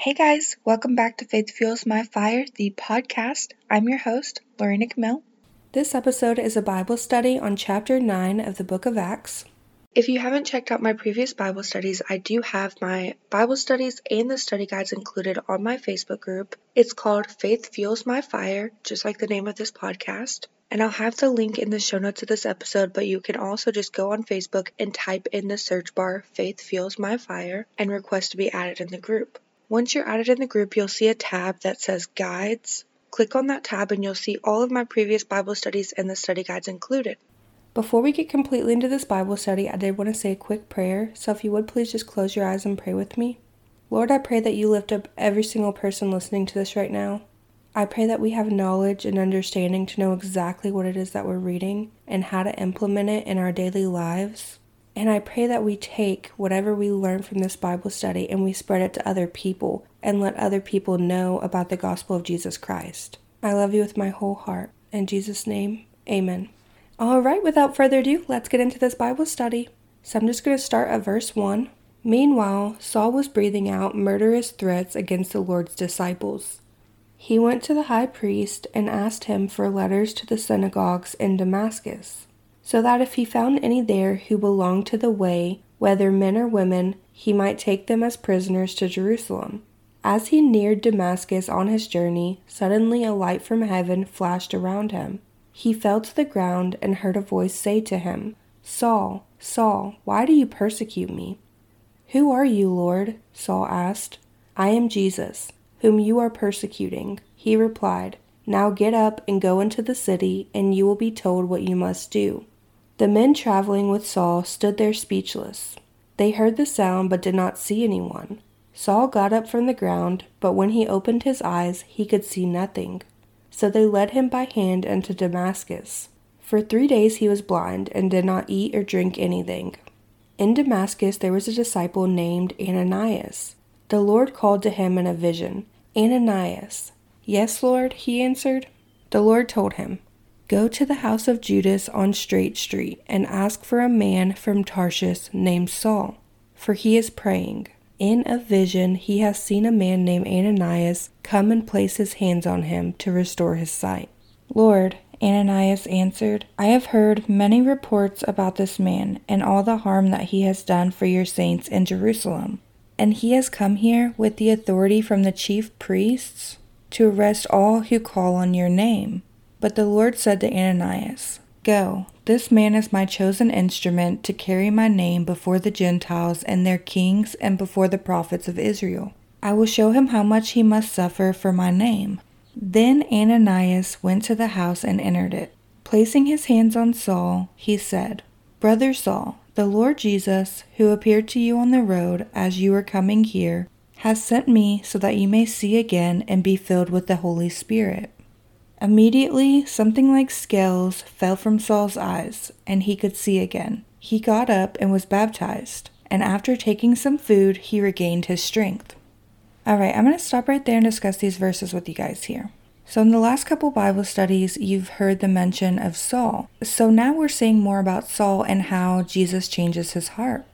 Hey guys, welcome back to Faith Fuels My Fire, the podcast. I'm your host, Lorena Camille. This episode is a Bible study on chapter 9 of the book of Acts. If you haven't checked out my previous Bible studies, I do have my Bible studies and the study guides included on my Facebook group. It's called Faith Fuels My Fire, just like the name of this podcast. And I'll have the link in the show notes of this episode, but you can also just go on Facebook and type in the search bar Faith Fuels My Fire and request to be added in the group. Once you're added in the group, you'll see a tab that says Guides. Click on that tab and you'll see all of my previous Bible studies and the study guides included. Before we get completely into this Bible study, I did want to say a quick prayer. So if you would please just close your eyes and pray with me. Lord, I pray that you lift up every single person listening to this right now. I pray that we have knowledge and understanding to know exactly what it is that we're reading and how to implement it in our daily lives. And I pray that we take whatever we learn from this Bible study and we spread it to other people and let other people know about the gospel of Jesus Christ. I love you with my whole heart. In Jesus' name, amen. All right, without further ado, let's get into this Bible study. So I'm just going to start at verse 1. Meanwhile, Saul was breathing out murderous threats against the Lord's disciples. He went to the high priest and asked him for letters to the synagogues in Damascus so that if he found any there who belonged to the way, whether men or women, he might take them as prisoners to Jerusalem. As he neared Damascus on his journey, suddenly a light from heaven flashed around him. He fell to the ground and heard a voice say to him, Saul, Saul, why do you persecute me? Who are you, Lord? Saul asked. I am Jesus, whom you are persecuting. He replied, Now get up and go into the city, and you will be told what you must do. The men traveling with Saul stood there speechless. They heard the sound but did not see anyone. Saul got up from the ground, but when he opened his eyes, he could see nothing. So they led him by hand into Damascus. For three days he was blind and did not eat or drink anything. In Damascus there was a disciple named Ananias. The Lord called to him in a vision, Ananias. Yes, Lord, he answered. The Lord told him, Go to the house of Judas on Straight Street and ask for a man from Tarshish named Saul, for he is praying. In a vision, he has seen a man named Ananias come and place his hands on him to restore his sight. Lord, Ananias answered, I have heard many reports about this man and all the harm that he has done for your saints in Jerusalem. And he has come here with the authority from the chief priests to arrest all who call on your name. But the Lord said to Ananias, Go, this man is my chosen instrument to carry my name before the Gentiles and their kings and before the prophets of Israel. I will show him how much he must suffer for my name. Then Ananias went to the house and entered it. Placing his hands on Saul, he said, Brother Saul, the Lord Jesus, who appeared to you on the road as you were coming here, has sent me so that you may see again and be filled with the Holy Spirit. Immediately, something like scales fell from Saul's eyes, and he could see again. He got up and was baptized, and after taking some food, he regained his strength. Alright, I'm going to stop right there and discuss these verses with you guys here. So, in the last couple Bible studies, you've heard the mention of Saul. So, now we're seeing more about Saul and how Jesus changes his heart.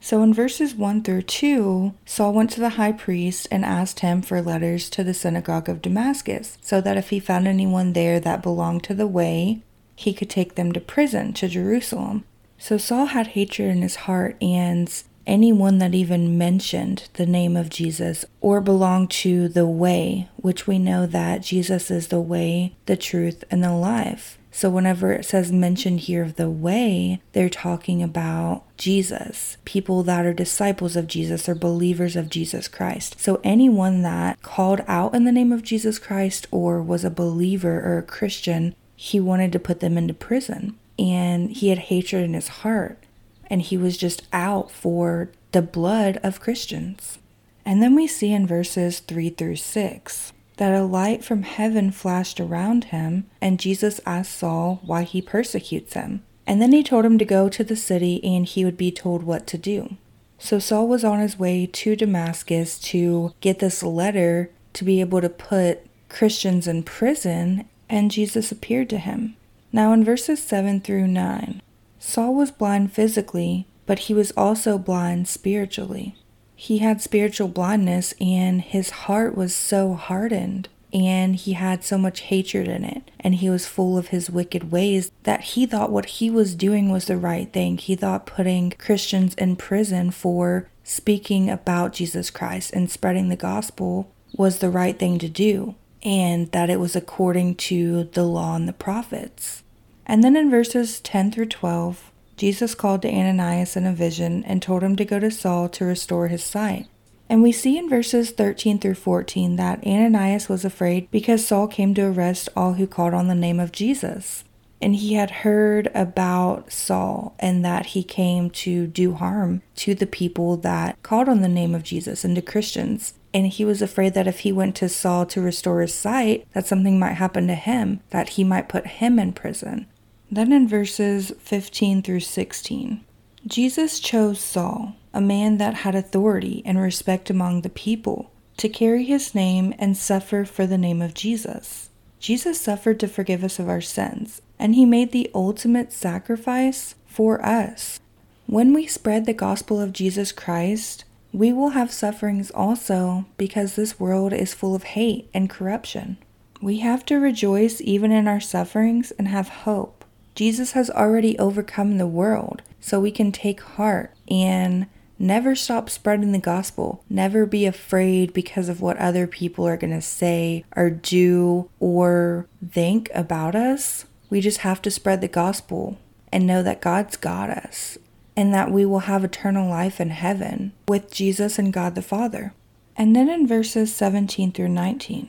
So in verses 1 through 2, Saul went to the high priest and asked him for letters to the synagogue of Damascus, so that if he found anyone there that belonged to the way, he could take them to prison to Jerusalem. So Saul had hatred in his heart, and anyone that even mentioned the name of Jesus or belonged to the way, which we know that Jesus is the way, the truth, and the life. So, whenever it says mentioned here of the way, they're talking about Jesus, people that are disciples of Jesus or believers of Jesus Christ. So, anyone that called out in the name of Jesus Christ or was a believer or a Christian, he wanted to put them into prison. And he had hatred in his heart. And he was just out for the blood of Christians. And then we see in verses 3 through 6 that a light from heaven flashed around him, and Jesus asked Saul why he persecutes him. And then he told him to go to the city and he would be told what to do. So Saul was on his way to Damascus to get this letter to be able to put Christians in prison, and Jesus appeared to him. Now, in verses 7 through 9, Saul was blind physically, but he was also blind spiritually. He had spiritual blindness and his heart was so hardened and he had so much hatred in it and he was full of his wicked ways that he thought what he was doing was the right thing. He thought putting Christians in prison for speaking about Jesus Christ and spreading the gospel was the right thing to do and that it was according to the law and the prophets. And then in verses 10 through 12, Jesus called to Ananias in a vision and told him to go to Saul to restore his sight. And we see in verses 13 through 14 that Ananias was afraid because Saul came to arrest all who called on the name of Jesus. And he had heard about Saul and that he came to do harm to the people that called on the name of Jesus and to Christians. And he was afraid that if he went to Saul to restore his sight, that something might happen to him, that he might put him in prison. Then in verses 15 through 16, Jesus chose Saul, a man that had authority and respect among the people, to carry his name and suffer for the name of Jesus. Jesus suffered to forgive us of our sins, and he made the ultimate sacrifice for us. When we spread the gospel of Jesus Christ, we will have sufferings also because this world is full of hate and corruption. We have to rejoice even in our sufferings and have hope Jesus has already overcome the world, so we can take heart and never stop spreading the gospel. Never be afraid because of what other people are going to say or do or think about us. We just have to spread the gospel and know that God's got us and that we will have eternal life in heaven with Jesus and God the Father. And then in verses 17 through 19,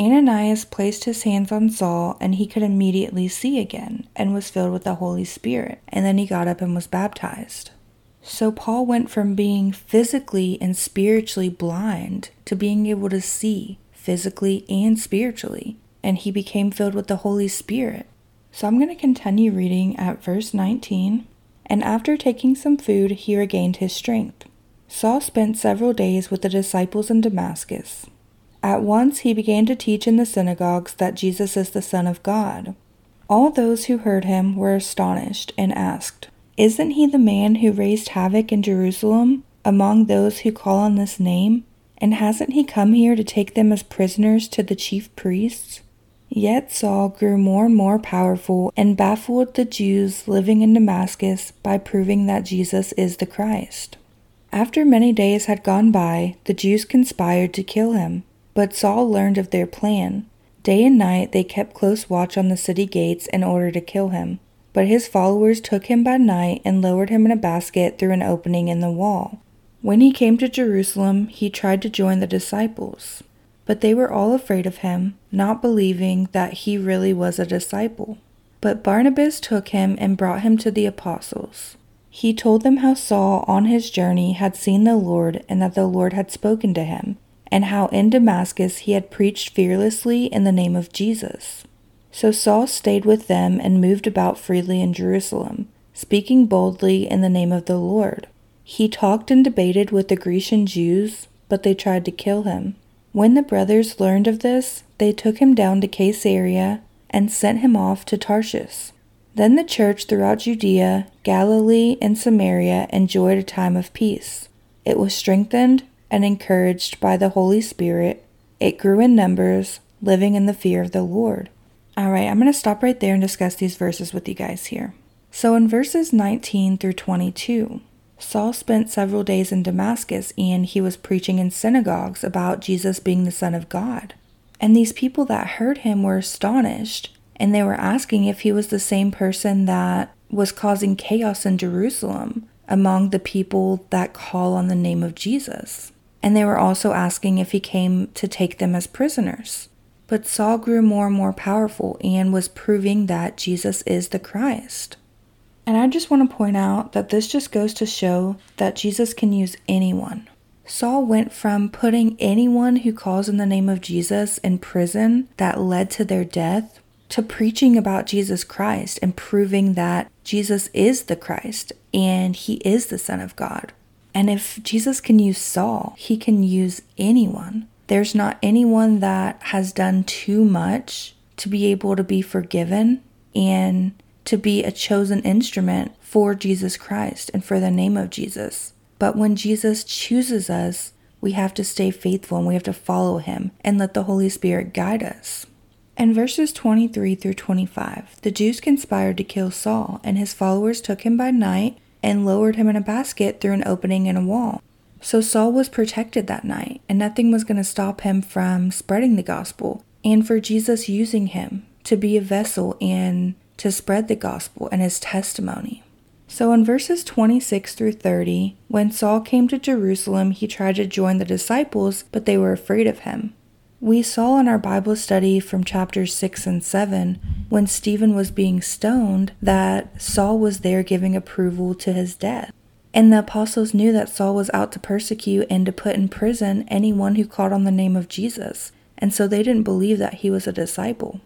Ananias placed his hands on Saul, and he could immediately see again, and was filled with the Holy Spirit. And then he got up and was baptized. So Paul went from being physically and spiritually blind to being able to see physically and spiritually, and he became filled with the Holy Spirit. So I'm going to continue reading at verse 19. And after taking some food, he regained his strength. Saul spent several days with the disciples in Damascus. At once he began to teach in the synagogues that Jesus is the Son of God. All those who heard him were astonished and asked, Isn't he the man who raised havoc in Jerusalem among those who call on this name? And hasn't he come here to take them as prisoners to the chief priests? Yet Saul grew more and more powerful and baffled the Jews living in Damascus by proving that Jesus is the Christ. After many days had gone by, the Jews conspired to kill him. But Saul learned of their plan. Day and night they kept close watch on the city gates in order to kill him. But his followers took him by night and lowered him in a basket through an opening in the wall. When he came to Jerusalem, he tried to join the disciples. But they were all afraid of him, not believing that he really was a disciple. But Barnabas took him and brought him to the apostles. He told them how Saul on his journey had seen the Lord and that the Lord had spoken to him and how in Damascus he had preached fearlessly in the name of Jesus. So Saul stayed with them and moved about freely in Jerusalem, speaking boldly in the name of the Lord. He talked and debated with the Grecian Jews, but they tried to kill him. When the brothers learned of this, they took him down to Caesarea and sent him off to Tarshish. Then the church throughout Judea, Galilee, and Samaria enjoyed a time of peace. It was strengthened and encouraged by the Holy Spirit, it grew in numbers, living in the fear of the Lord. All right, I'm going to stop right there and discuss these verses with you guys here. So, in verses 19 through 22, Saul spent several days in Damascus and he was preaching in synagogues about Jesus being the Son of God. And these people that heard him were astonished and they were asking if he was the same person that was causing chaos in Jerusalem among the people that call on the name of Jesus and they were also asking if he came to take them as prisoners. But Saul grew more and more powerful and was proving that Jesus is the Christ. And I just want to point out that this just goes to show that Jesus can use anyone. Saul went from putting anyone who calls in the name of Jesus in prison that led to their death to preaching about Jesus Christ and proving that Jesus is the Christ and he is the Son of God. And if Jesus can use Saul, he can use anyone. There's not anyone that has done too much to be able to be forgiven and to be a chosen instrument for Jesus Christ and for the name of Jesus. But when Jesus chooses us, we have to stay faithful and we have to follow him and let the Holy Spirit guide us. In verses 23 through 25, the Jews conspired to kill Saul, and his followers took him by night and lowered him in a basket through an opening in a wall. So Saul was protected that night, and nothing was going to stop him from spreading the gospel and for Jesus using him to be a vessel and to spread the gospel and his testimony. So in verses 26 through 30, when Saul came to Jerusalem, he tried to join the disciples, but they were afraid of him. We saw in our Bible study from chapters 6 and 7, when Stephen was being stoned, that Saul was there giving approval to his death. And the apostles knew that Saul was out to persecute and to put in prison anyone who called on the name of Jesus, and so they didn't believe that he was a disciple.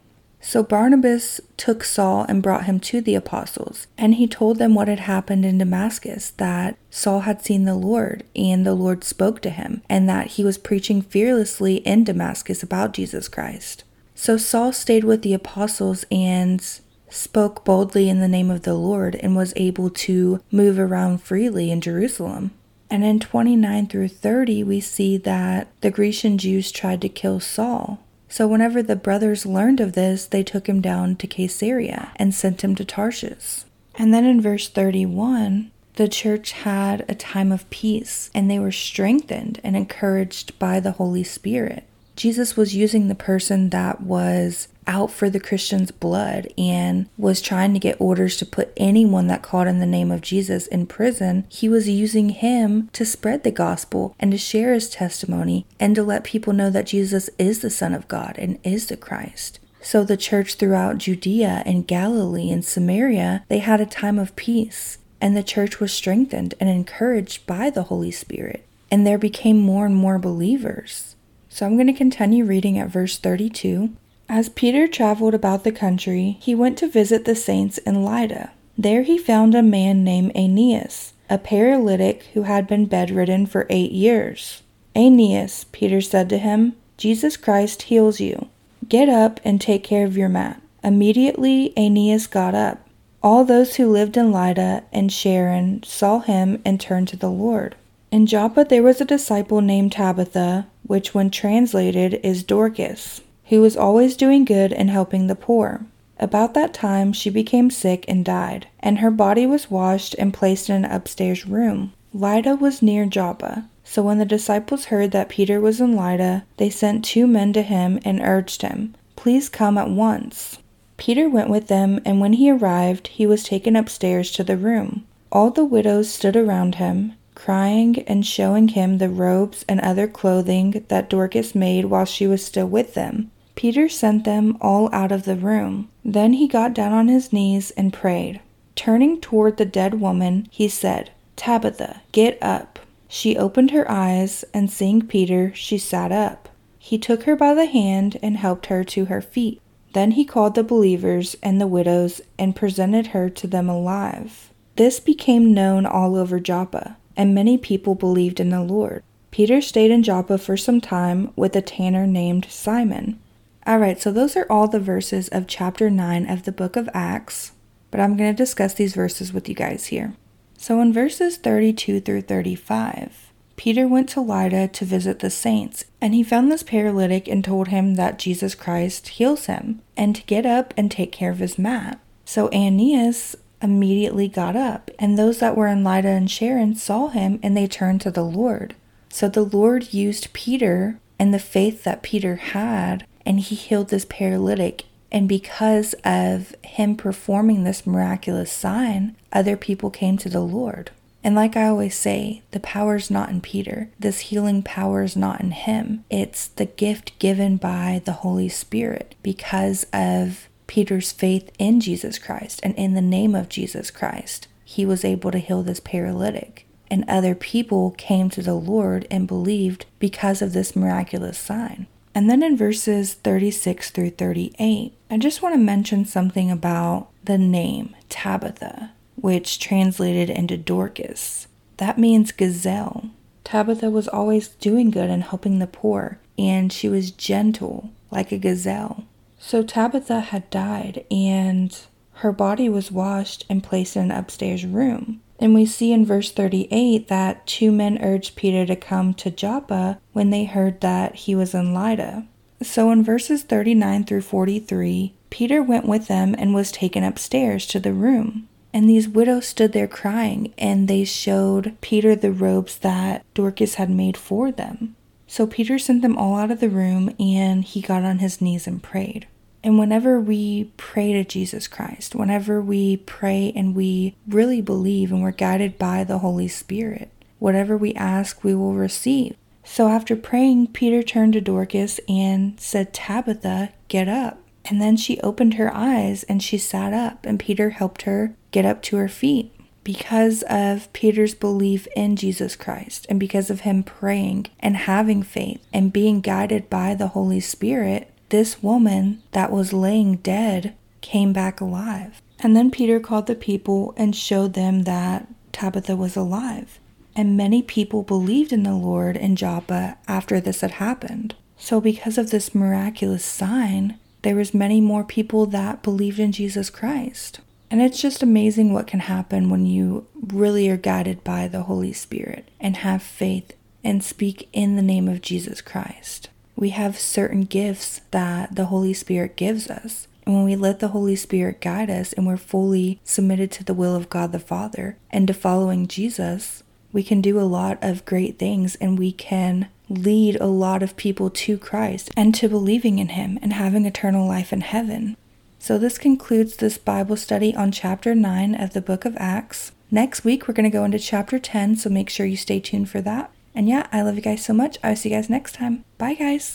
So Barnabas took Saul and brought him to the apostles, and he told them what had happened in Damascus that Saul had seen the Lord, and the Lord spoke to him, and that he was preaching fearlessly in Damascus about Jesus Christ. So Saul stayed with the apostles and spoke boldly in the name of the Lord and was able to move around freely in Jerusalem. And in 29 through 30, we see that the Grecian Jews tried to kill Saul. So, whenever the brothers learned of this, they took him down to Caesarea and sent him to Tarshish. And then in verse 31, the church had a time of peace and they were strengthened and encouraged by the Holy Spirit. Jesus was using the person that was out for the Christian's blood and was trying to get orders to put anyone that called in the name of Jesus in prison. He was using him to spread the gospel and to share his testimony and to let people know that Jesus is the Son of God and is the Christ. So the church throughout Judea and Galilee and Samaria, they had a time of peace and the church was strengthened and encouraged by the Holy Spirit. And there became more and more believers. So I'm going to continue reading at verse 32. As Peter traveled about the country, he went to visit the saints in Lydda. There he found a man named Aeneas, a paralytic who had been bedridden for eight years. Aeneas, Peter said to him, Jesus Christ heals you. Get up and take care of your mat. Immediately Aeneas got up. All those who lived in Lydda and Sharon saw him and turned to the Lord. In Joppa there was a disciple named Tabitha, which when translated is Dorcas, who was always doing good and helping the poor. About that time she became sick and died, and her body was washed and placed in an upstairs room. Lydda was near Joppa. So when the disciples heard that Peter was in Lydda, they sent two men to him and urged him, Please come at once. Peter went with them, and when he arrived, he was taken upstairs to the room. All the widows stood around him, crying and showing him the robes and other clothing that Dorcas made while she was still with them. Peter sent them all out of the room. Then he got down on his knees and prayed. Turning toward the dead woman, he said, Tabitha, get up. She opened her eyes, and seeing Peter, she sat up. He took her by the hand and helped her to her feet. Then he called the believers and the widows and presented her to them alive. This became known all over Joppa and many people believed in the Lord. Peter stayed in Joppa for some time with a tanner named Simon. Alright, so those are all the verses of chapter 9 of the book of Acts, but I'm going to discuss these verses with you guys here. So in verses 32 through 35, Peter went to Lydda to visit the saints, and he found this paralytic and told him that Jesus Christ heals him, and to get up and take care of his mat. So Aeneas immediately got up, and those that were in Lydda and Sharon saw him, and they turned to the Lord. So the Lord used Peter and the faith that Peter had, and he healed this paralytic. And because of him performing this miraculous sign, other people came to the Lord. And like I always say, the power is not in Peter. This healing power is not in him. It's the gift given by the Holy Spirit because of Peter's faith in Jesus Christ and in the name of Jesus Christ, he was able to heal this paralytic. And other people came to the Lord and believed because of this miraculous sign. And then in verses 36 through 38, I just want to mention something about the name Tabitha, which translated into Dorcas. That means gazelle. Tabitha was always doing good and helping the poor, and she was gentle like a gazelle. So Tabitha had died, and her body was washed and placed in an upstairs room. And we see in verse 38 that two men urged Peter to come to Joppa when they heard that he was in Lydda. So in verses 39 through 43, Peter went with them and was taken upstairs to the room. And these widows stood there crying, and they showed Peter the robes that Dorcas had made for them. So Peter sent them all out of the room, and he got on his knees and prayed. And whenever we pray to Jesus Christ, whenever we pray and we really believe and we're guided by the Holy Spirit, whatever we ask, we will receive. So after praying, Peter turned to Dorcas and said, Tabitha, get up. And then she opened her eyes and she sat up, and Peter helped her get up to her feet. Because of Peter's belief in Jesus Christ, and because of him praying and having faith and being guided by the Holy Spirit, this woman that was laying dead came back alive. And then Peter called the people and showed them that Tabitha was alive. And many people believed in the Lord in Joppa after this had happened. So because of this miraculous sign, there was many more people that believed in Jesus Christ. And it's just amazing what can happen when you really are guided by the Holy Spirit and have faith and speak in the name of Jesus Christ. We have certain gifts that the Holy Spirit gives us. And when we let the Holy Spirit guide us and we're fully submitted to the will of God the Father and to following Jesus, we can do a lot of great things and we can lead a lot of people to Christ and to believing in Him and having eternal life in heaven. So, this concludes this Bible study on chapter 9 of the book of Acts. Next week, we're going to go into chapter 10, so make sure you stay tuned for that. And yeah, I love you guys so much. I'll see you guys next time. Bye, guys.